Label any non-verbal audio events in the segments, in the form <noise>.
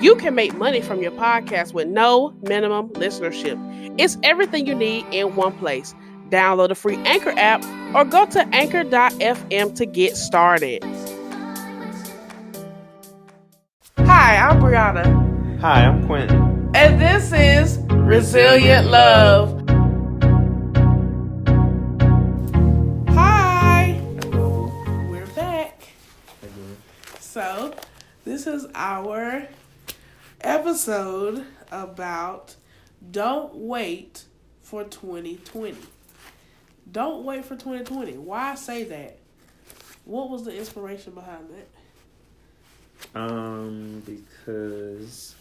You can make money from your podcast with no minimum listenership. It's everything you need in one place. Download the free Anchor app or go to anchor.fm to get started. Hi, I'm Brianna, Hi, I'm Quentin. and this is Resilient Love. Hi, we're back. So, this is our episode about don't wait for 2020. Don't wait for 2020. Why say that? What was the inspiration behind that? Um, because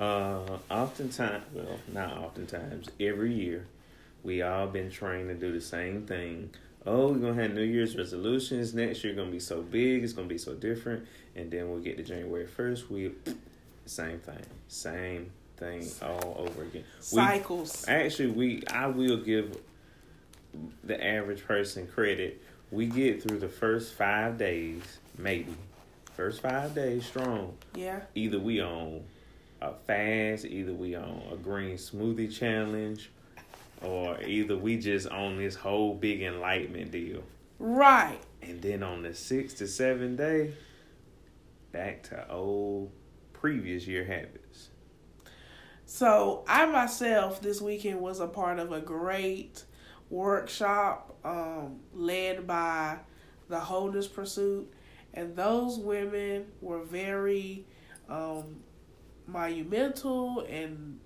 uh, oftentimes, well, not oftentimes, every year, we all been trained to do the same thing. Oh, we're gonna have New Year's resolutions. Next year gonna be so big. It's gonna be so different. And then we'll get to January first. We same thing, same thing all over again. We- Cycles. Actually, we I will give the average person credit. We get through the first five days, maybe first five days strong. yeah. Either we on a fast, either we on a green smoothie challenge, or either we just on this whole big enlightenment deal. Right. And then on the sixth to seventh day, back to old previous year habits. So I myself this weekend was a part of a great workshop um, led by the Wholeness Pursuit, and those women were very um, monumental and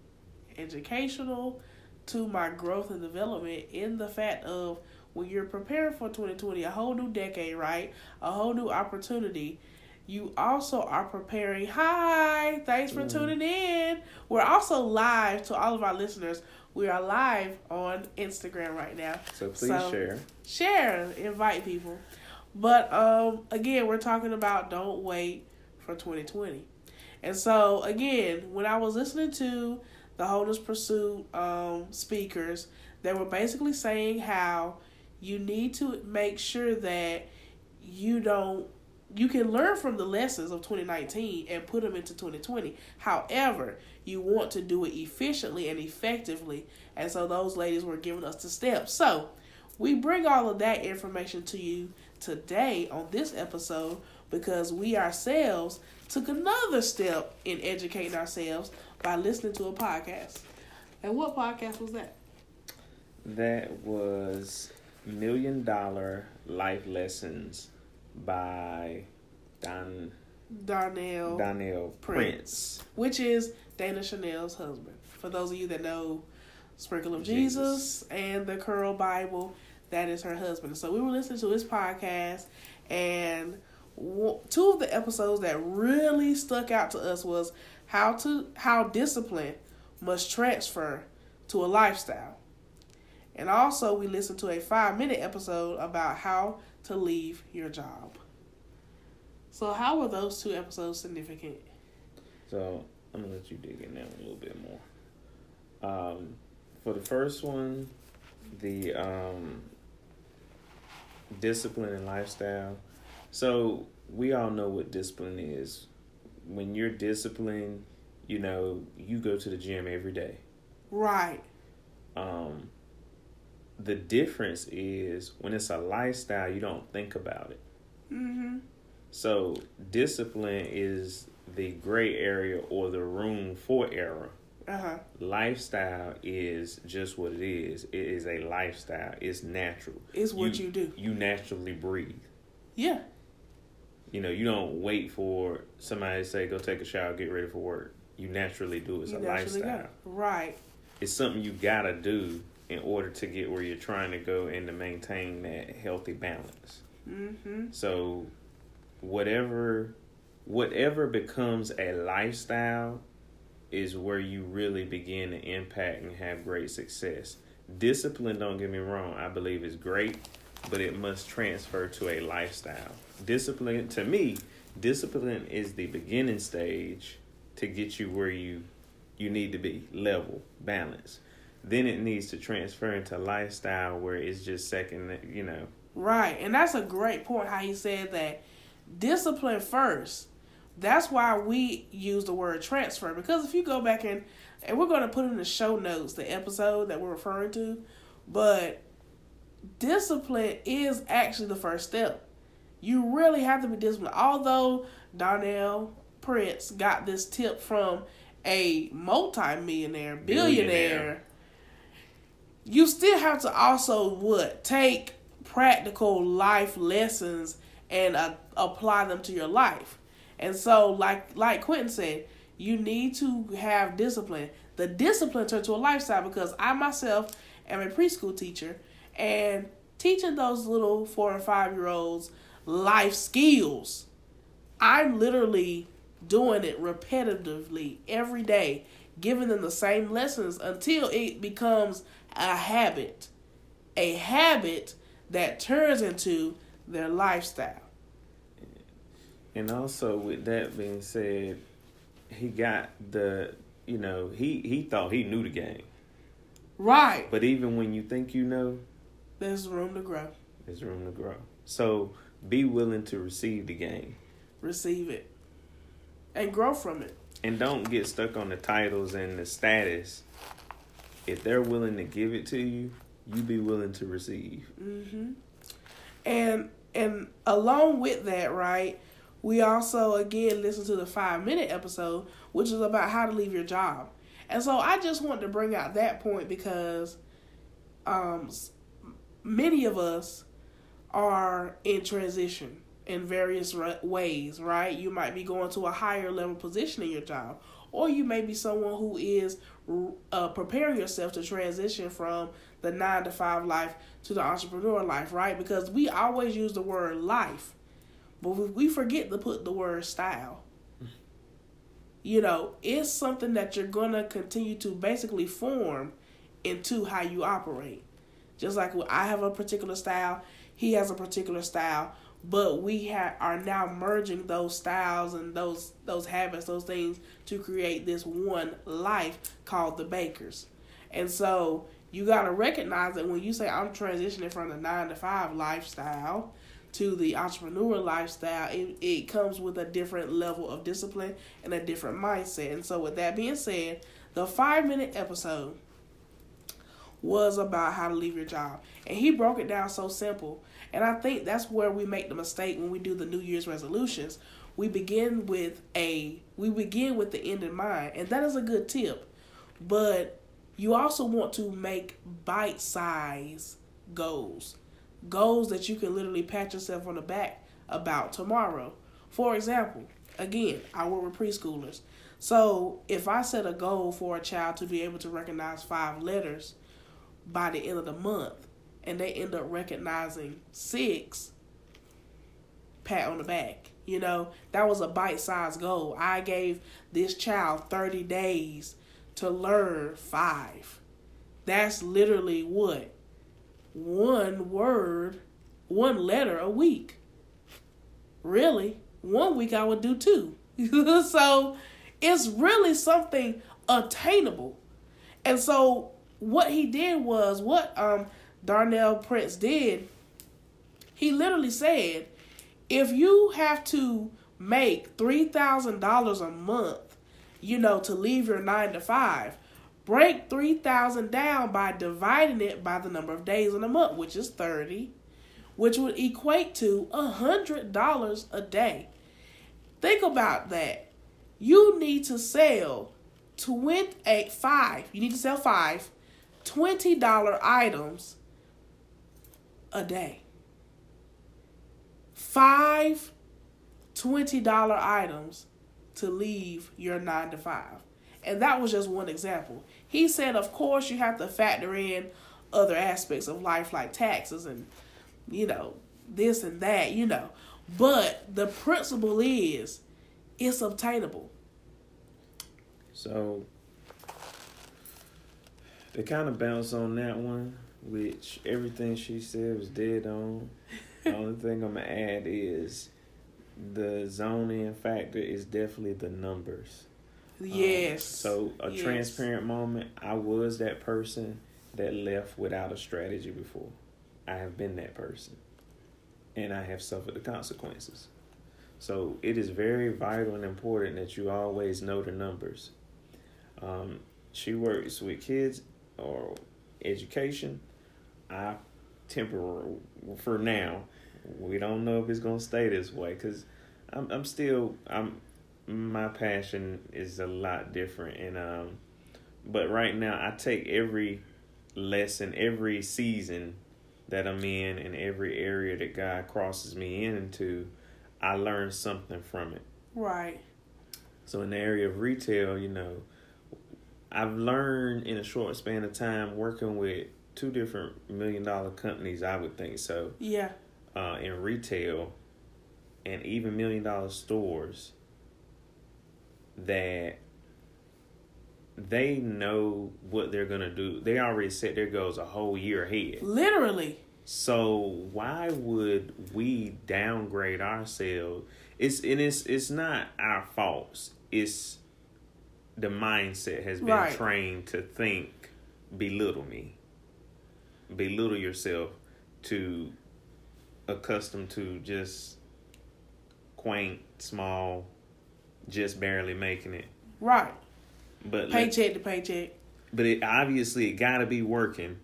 educational to my growth and development in the fact of when you're preparing for 2020, a whole new decade, right? A whole new opportunity. You also are preparing. Hi, thanks for Mm. tuning in. We're also live to all of our listeners. We are live on Instagram right now. So please So- share. Share, invite people. But um again, we're talking about don't wait for 2020. And so again, when I was listening to the Wholeness Pursuit um speakers, they were basically saying how you need to make sure that you don't you can learn from the lessons of 2019 and put them into 2020. However, you want to do it efficiently and effectively. And so those ladies were giving us the steps. So, we bring all of that information to you today on this episode because we ourselves took another step in educating ourselves by listening to a podcast. And what podcast was that? That was Million Dollar Life Lessons by Don Darnell, Donnell Prince. which is Dana Chanel's husband. For those of you that know Sprinkle of Jesus. Jesus, and the Curl Bible, that is her husband. So we were listening to his podcast, and two of the episodes that really stuck out to us was how to how discipline must transfer to a lifestyle. And also, we listened to a five minute episode about how to leave your job. So, how were those two episodes significant? So I'm gonna let you dig in that a little bit more. Um, for the first one, the um, discipline and lifestyle. So we all know what discipline is. When you're disciplined, you know you go to the gym every day. Right. Um, the difference is when it's a lifestyle, you don't think about it. Mm-hmm. So discipline is the gray area or the room for error. Uh huh. Lifestyle is just what it is. It is a lifestyle. It's natural. It's what you, do. You naturally breathe. Yeah. You know, you don't wait for somebody to say, go take a shower, get ready for work. You naturally do it. It's you a lifestyle. go. Right. It's something you gotta do in order to get where you're trying to go and to maintain that healthy balance. Mm-hmm. So whatever whatever becomes a lifestyle is where you really begin to impact and have great success. discipline, don't get me wrong, I believe is great, but it must transfer to a lifestyle. Discipline, to me, discipline is the beginning stage to get you where you you need to be level balance then it needs to transfer into lifestyle where it's just second you know. Right and that's a great point how you said that. Discipline first. That's why we use the word transfer because if you go back and and we're going to put in the show notes the episode that we're referring to but discipline is actually the first step. You really have to be disciplined. Although Darnell Prince got this tip from a multi-millionaire billionaire, billionaire. You still have to also what take practical life lessons and uh, apply them to your life. And so like like quentin said you need to have discipline. The discipline turns to a lifestyle because i myself am a preschool teacher and teaching those little four and five year olds life skills i'm literally doing it repetitively every day, giving them the same lessons until it becomes a habit. A habit that turns into their lifestyle. And also, with that being said, he got the, you know, he, he thought he knew the game. Right. But even when you think you know, there's room to grow. There's room to grow. So be willing to receive the game. Receive it and grow from it. And don't get stuck on the titles and the status. If they're willing to give it to you, you be willing to receive. Mm-hmm. And and along with that, right, we also again listen to the five minute episode, which is about how to leave your job. And so I just want to bring out that point because um, many of us are in transition in various ways, right? You might be going to a higher level position in your job, or you may be someone who is uh, preparing yourself to transition from the nine to five life to the entrepreneur life, right? Because we always use the word life, but we forget to put the word style. You know, it's something that you're going to continue to basically form into how you operate. Just like I have a particular style, he has a particular style, but we ha- are now merging those styles and those those habits those things to create this one life called the bakers. And so you got to recognize that when you say i'm transitioning from the nine to five lifestyle to the entrepreneur lifestyle it, it comes with a different level of discipline and a different mindset. And so with that being said the five minute episode was about how to leave your job. And he broke it down so simple and I think that's where we make the mistake when we do the New Year's resolutions. We begin with a we begin with the end in mind, and that is a good tip. But you also want to make bite size goals. Goals that you can literally pat yourself on the back about tomorrow. For example, again, I work with preschoolers. So if I set a goal for a child to be able to recognize five letters by the end of the month, and they end up recognizing six, pat on the back. You know, that was a bite sized goal. I gave this child 30 days to learn five. That's literally what? One word, one letter a week. Really? One week I would do two. <laughs> so it's really something attainable. And so what he did was what um Darnell Prince did, he literally said, if you have to make $3,000 a month, you know, to leave your 9 to 5, break 3000 down by dividing it by the number of days in a month, which is 30, which would equate to $100 a day. Think about that. You need to sell 28, five, you need to sell 5 $20 items a day. Five $20 items to leave your nine to five. And that was just one example. He said, of course, you have to factor in other aspects of life like taxes and, you know, this and that, you know. But the principle is it's obtainable. So to kind of bounce on that one, which everything she said was dead on. the only thing I'm gonna add is the zoning factor is definitely the numbers. Yes. Um, so a Yes. transparent moment. I was that person that left without a strategy before. I have been that person, and I have suffered the consequences. So it is very vital and important that you always know the numbers. Um, she works with kids or education. I temporary for now. We don't know if it's gonna stay this way because I'm I'm still I'm my passion is a lot different and um but right now I take every lesson every season that I'm in and every area that God crosses me into I learn something from it. right. So in the area of retail, you know, I've learned in a short span of time working with two different million dollar companies, I would think so, Yeah. uh, in retail and even million dollar stores that they know what they're gonna do. They already set their goals a whole year ahead. Literally. So why would we downgrade ourselves? It's and it's it's not our faults. It's the mindset has been Right. trained to think belittle me. Belittle yourself to accustomed to just quaint, small, just barely making it. Right. But Paycheck to paycheck. but it obviously it gotta be working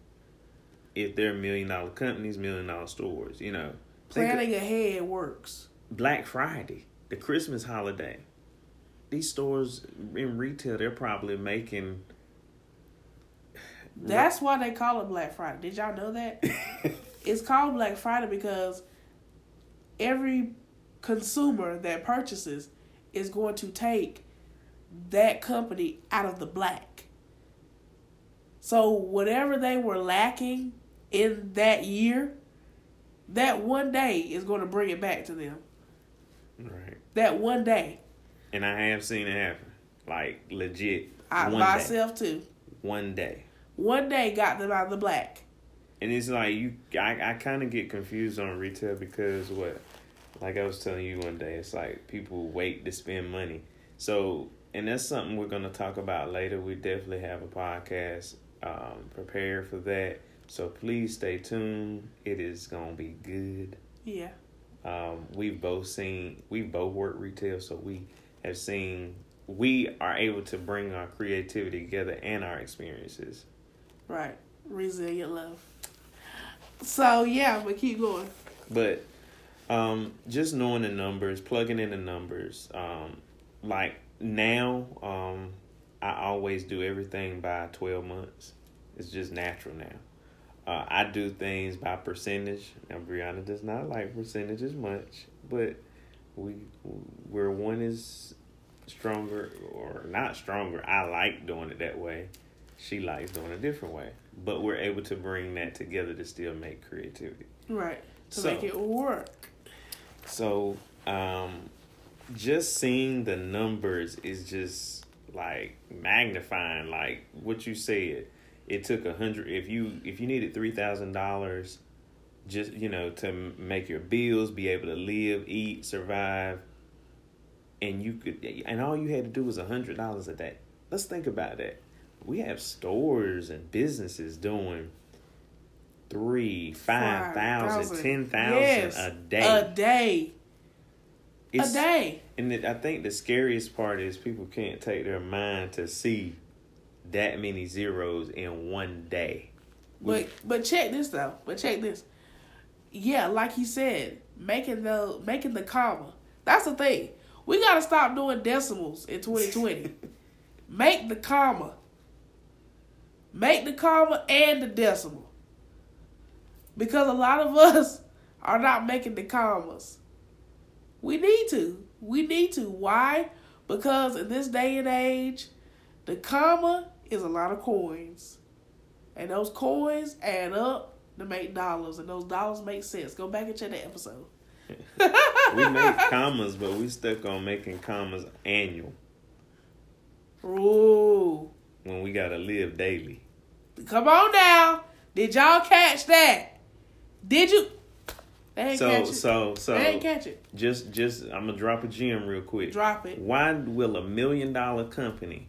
if they're million dollar companies, million dollar stores, you know. Think Planning ahead works. Black Friday, the Christmas holiday. These stores in retail, they're probably making That's why they call it Black Friday. Did y'all know that? <laughs> it's called Black Friday because every consumer that purchases is going to take that company out of the black. So whatever they were lacking in that year, that one day is going to bring it back to them. right. That one day. And I have seen it happen. Like legit. I one day. myself too. One day. One day got them out of the black. And it's like you I, I kinda get confused on retail because what like I was telling you one day, it's like people wait to spend money. So and that's something we're gonna talk about later. We definitely have a podcast um prepared for that. So please stay tuned. It is gonna be good. Yeah. Um, we've both seen we've both worked retail, so we have seen we are able to bring our creativity together and our experiences. Right. Resilient love. So yeah, but keep going. But um, just knowing the numbers, plugging in the numbers, um, like now, um, I always do everything by twelve months. It's just natural now. Uh, I do things by percentage. Now Brianna does not like percentages much, but we where one is stronger or not stronger, I like doing it that way. She likes doing a different way, but we're able to bring that together to still make creativity. Right. To So- make it work. So, um, just seeing the numbers is just like magnifying. Like what you said, it took a hundred. If you if you needed three thousand dollars, just you know to make your bills, be able to live, eat, survive, and you could, and all you had to do was a hundred dollars a day. Let's think about that. We have stores and businesses doing three, five thousand, 5,000. ten thousand Yes. a day. A day. It's- a day. And it, I think the scariest part is people can't take their mind to see that many zeros in one day. But but check this though. But check this. Yeah, like he said, making the making the comma. That's the thing. We gotta stop doing decimals in 2020. <laughs> Make the comma. Make the comma and the decimal. Because a lot of us are not making the commas. We need to. We need to. Why? Because in this day and age, the comma is a lot of coins. And those coins add up to make dollars, and those dollars make sense. Go back and check that episode. <laughs> we make commas, but we stuck on making commas annual Ooh, when we gotta live daily. Come on now. Did y'all catch that? Did you? They ain't So catch it. so so they ain't catch it. just just I'm gonna drop a gem real quick. Drop it. Why will a million dollar company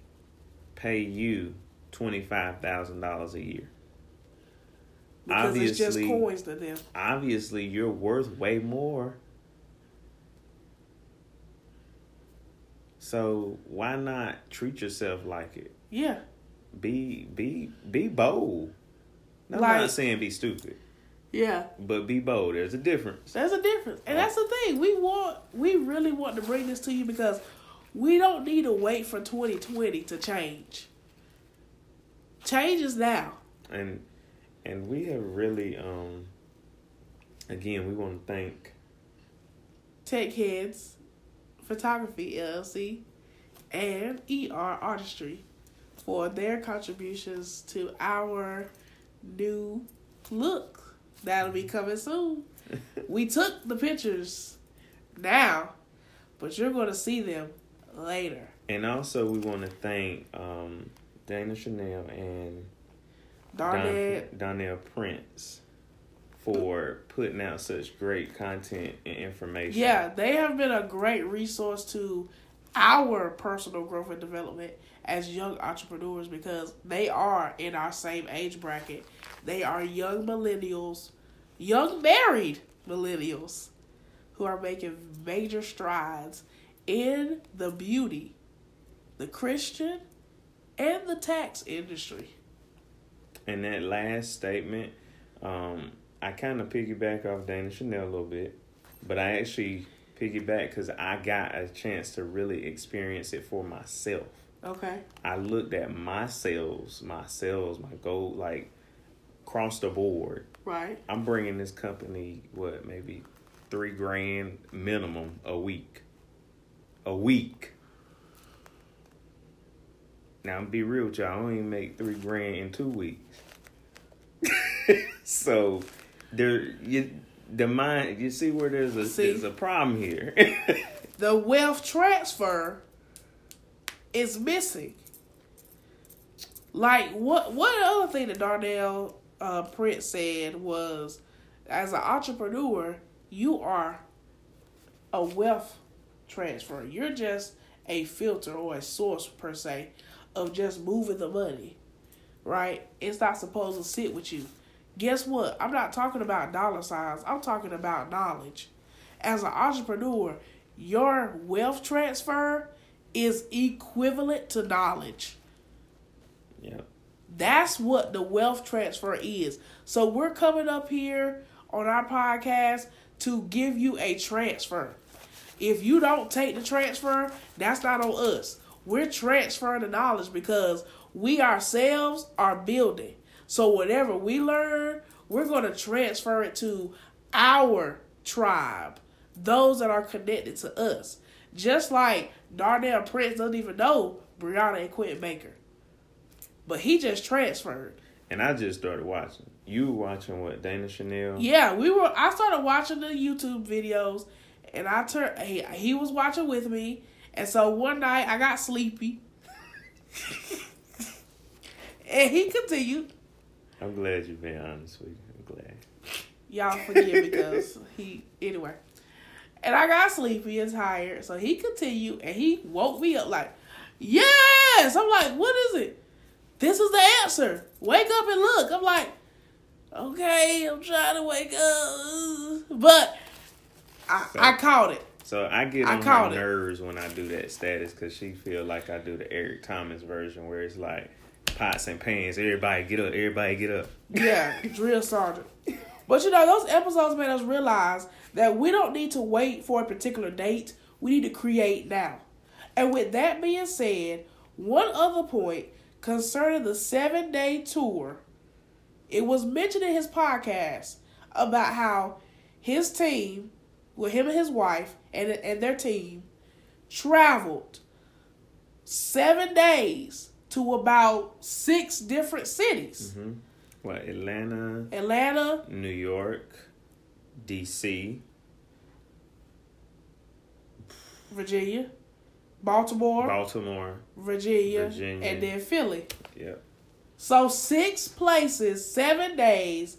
pay you twenty five thousand dollars a year? Because it's just coins to them. Obviously, you're worth way more. So why not treat yourself like it? Yeah. Be be be bold. I'm not saying be stupid, Yeah. but be bold. There's a difference. There's a difference. And that's the thing. We want we really want to bring this to you because we don't need to wait for 2020 to change. Change is now. and and we have really um again we want to thank Tech Heads Photography LLC and ER Artistry for their contributions to our new look that'll be coming soon. <laughs> we took the pictures now, but you're going to see them later. and also we want to thank um Dana Chanel and Darnell, Don, Prince for putting out such great content and information. yeah, they have been a great resource to our personal growth and development as young entrepreneurs because they are in our same age bracket. They are young millennials, young married millennials who are making major strides in the beauty, the Christian, and the tax industry. And that last statement, um, I kind of piggyback off Dana Chanel a little bit, but I actually piggyback because I got a chance to really experience it for myself. Okay. I looked at my sales, my sales, my goal, like across the board. Right. I'm bringing this company what maybe three grand minimum a week, a week. Now, I'm be real with y'all. I don't even make three grand in two weeks. <laughs> so there, you the mind. You see where there's a See? there's a problem here. <laughs> the wealth transfer is missing. Like what? What other thing that Darnell uh, Prince said was, as an entrepreneur, you are a wealth transfer. You're just a filter or a source per se of just moving the money, right? It's not supposed to sit with you. Guess what? I'm not talking about dollar signs. I'm talking about knowledge. As an entrepreneur, your wealth transfer is equivalent to knowledge. yep. That's what the wealth transfer is. So we're coming up here on our podcast to give you a transfer. If you don't take the transfer, that's not on us. We're transferring the knowledge because we ourselves are building. So whatever we learn, we're going to transfer it to our tribe, those that are connected to us. Just like Darnell Prince doesn't even know Brianna and Quentin Baker. But he just transferred. And I just started watching. You were watching what Dana Chanel? Yeah, we were. I started watching the YouTube videos, and I turned. He, he was watching with me, and so one night I got sleepy, <laughs> and he continued. I'm glad you've been honest with you. I'm glad. Y'all forgive because he anyway. And I got sleepy and tired, so he continued, and he woke me up like, "Yes!" I'm like, "What is it?" This is the answer. Wake up and look. I'm like, "Okay, I'm trying to wake up," but I, I caught it. So I get I on called her it. nerves when I do that status because she feel like I do the Eric Thomas version where it's like pots and pans. Everybody get up. Everybody get up. Yeah, <laughs> drill sergeant. But you know, those episodes made us realize that we don't need to wait for a particular date. We need to create now. And with that being said, one other point concerning the seven day tour, it was mentioned in his podcast about how his team, with him and his wife and and their team, traveled seven days to about six different cities. hmm What Atlanta, Atlanta, New York, D.C. Virginia, Baltimore, Baltimore. Virginia, Virginia. and then Philly. Yep. So six places, seven days,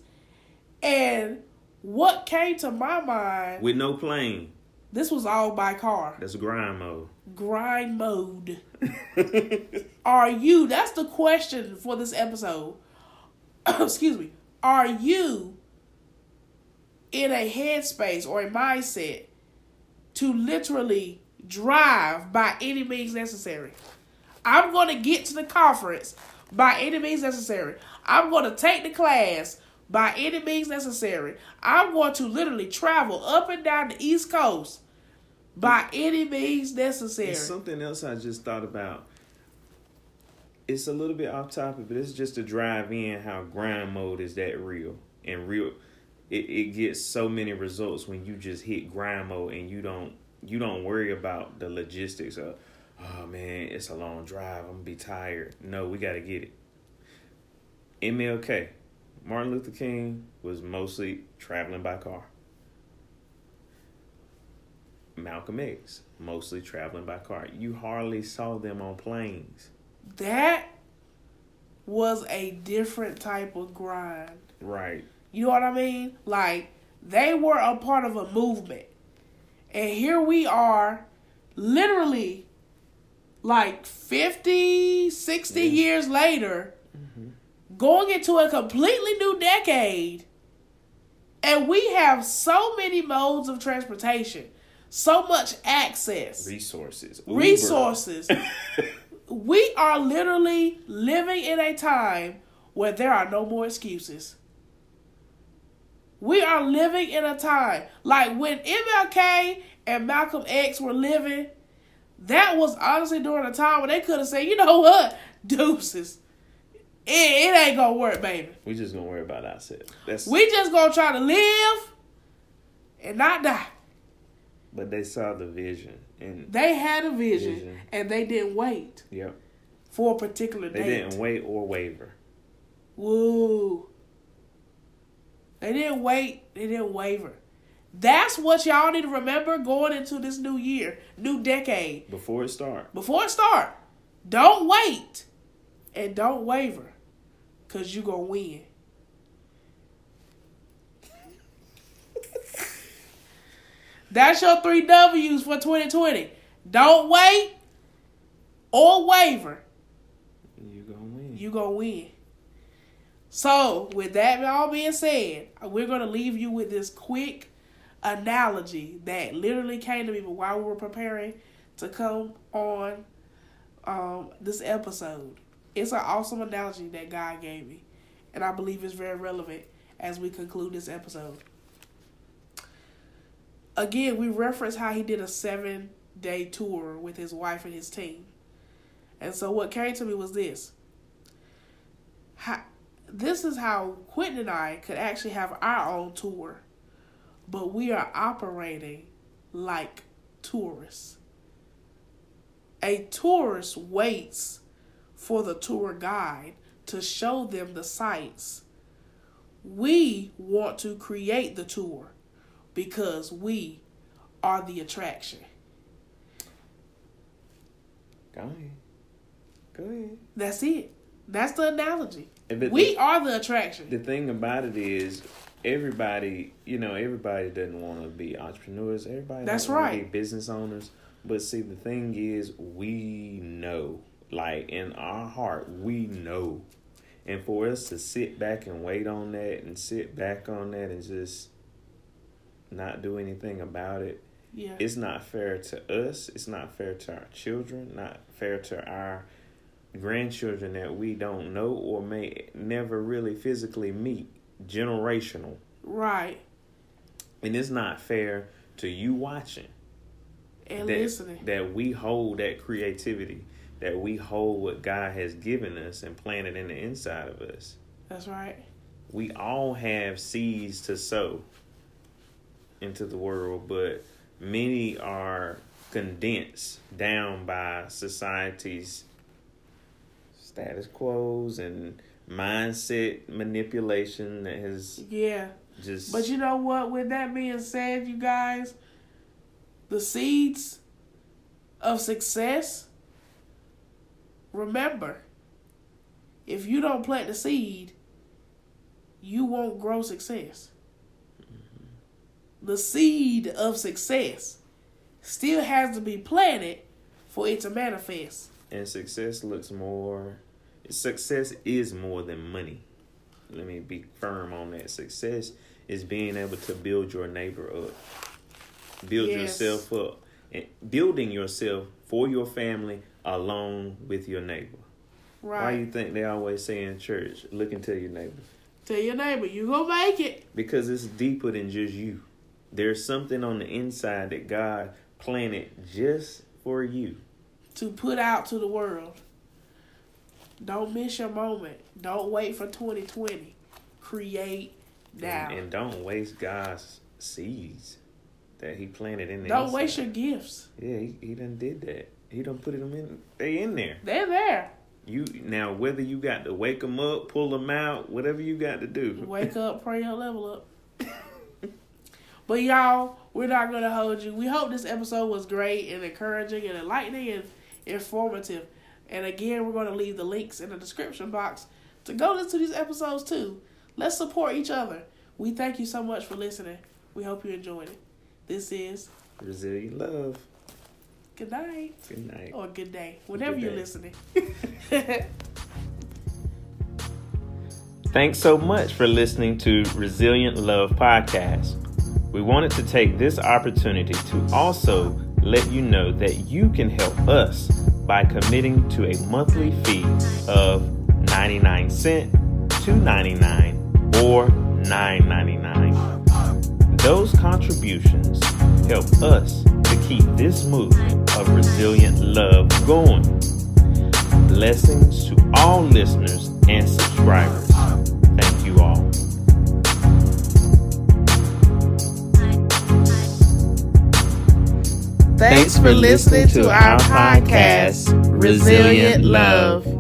and what came to my mind with no plane. This was all by car. That's grind mode. Grind mode. <laughs> Are you? That's the question for this episode. <clears throat> Excuse me. Are you in a headspace or a mindset to literally drive by any means necessary? I'm going to get to the conference by any means necessary. I'm going to take the class by any means necessary. I'm going to literally travel up and down the East Coast by any means necessary. It's something else I just thought about. It's a little bit off topic, but it's just to drive in how grind mode is that real and real. It, it gets so many results when you just hit grind mode and you don't you don't worry about the logistics of oh man it's a long drive I'm gonna be tired. No, we got to get it. MLK Martin Luther King was mostly traveling by car. Malcolm X, mostly traveling by car. You hardly saw them on planes. That was a different type of grind. Right. You know what I mean? Like, they were a part of a movement. And here we are, literally, like 50, 60 yeah. years later, mm-hmm. going into a completely new decade. And we have so many modes of transportation, so much access, resources, Uber. resources. <laughs> we are literally living in a time where there are no more excuses. We are living in a time like when MLK and Malcolm X were living. That was honestly during a time when they could have said, you know what, deuces. It, it ain't gonna work, baby. We just gonna worry about ourselves. That's we just gonna try to live and not die. But they saw the vision and they had a vision, vision. and they didn't wait. Yep. For a particular they date. They didn't wait or waver. Woo. They didn't wait. They didn't waver. That's what y'all need to remember going into this new year, new decade. Before it start. Before it start. Don't wait. And don't waver. Cause you gonna win. <laughs> That's your three W's for 2020. Don't wait or waver. You gonna win. You gonna win. So, with that all being said, we're gonna leave you with this quick analogy that literally came to me while we were preparing to come on um, this episode. It's an awesome analogy that God gave me, and I believe it's very relevant as we conclude this episode. Again, we reference how he did a seven day tour with his wife and his team. And so, what came to me was this. How, this is how Quentin and I could actually have our own tour, but we are operating like tourists. A tourist waits for the tour guide to show them the sights. We want to create the tour because we are the attraction. Go ahead. Go ahead. That's it. That's the analogy. We are the attraction. The thing about it is, everybody, you know, everybody doesn't want to be entrepreneurs. Everybody that's right. be business owners. But see, the thing is, we know like in our heart, we know. And for us to sit back and wait on that and sit back on that and just not do anything about it, yeah. it's not fair to us. It's not fair to our children, not fair to our grandchildren that we don't know or may never really physically meet. Generational. Right. And it's not fair to you watching. And that, listening. That we hold that creativity that we hold what God has given us and planted in the inside of us. That's right. We all have seeds to sow into the world, but many are condensed down by society's status quos and mindset manipulation that has yeah just but you know what with that being said you guys the seeds of success remember, if you don't plant the seed, you won't grow success. The seed of success still has to be planted for it to manifest. And success looks more. Success is more than money. Let me be firm on that. Success is being able to build your neighbor up, build Yes. yourself up, and building yourself for your family along with your neighbor. Why Right. you think they always say in church, look into your neighbor? Tell your neighbor, you gonna make it. Because it's deeper than just you. There's something on the inside that God planted just for you. to put out to the world. Don't miss your moment. Don't wait for 2020. Create now. And, and don't waste God's seeds that He planted in there. Don't waste your gifts. Yeah, he, he done did that. He done put them in. They in there. They're there. You now whether you got to wake them up, pull them out, whatever you got to do. Wake up, <laughs> pray up, level up. but y'all, we're not gonna hold you. We hope this episode was great and encouraging and enlightening and informative. And again, we're gonna leave the links in the description box to go listen to these episodes too. Let's support each other. We thank you so much for listening. We hope you enjoyed it. This is Resilient love. good night Good night. or good day, whenever Good you're listening. <laughs> Thanks so much for listening to Resilient Love Podcast. We wanted to take this opportunity to also let you know that you can help us by committing to a monthly fee of 99 cent, 2.99 or 9.99. Those contributions help us to keep this movement of resilient love going. Blessings to all listeners and subscribers. Thanks for listening to our podcast, Resilient Love.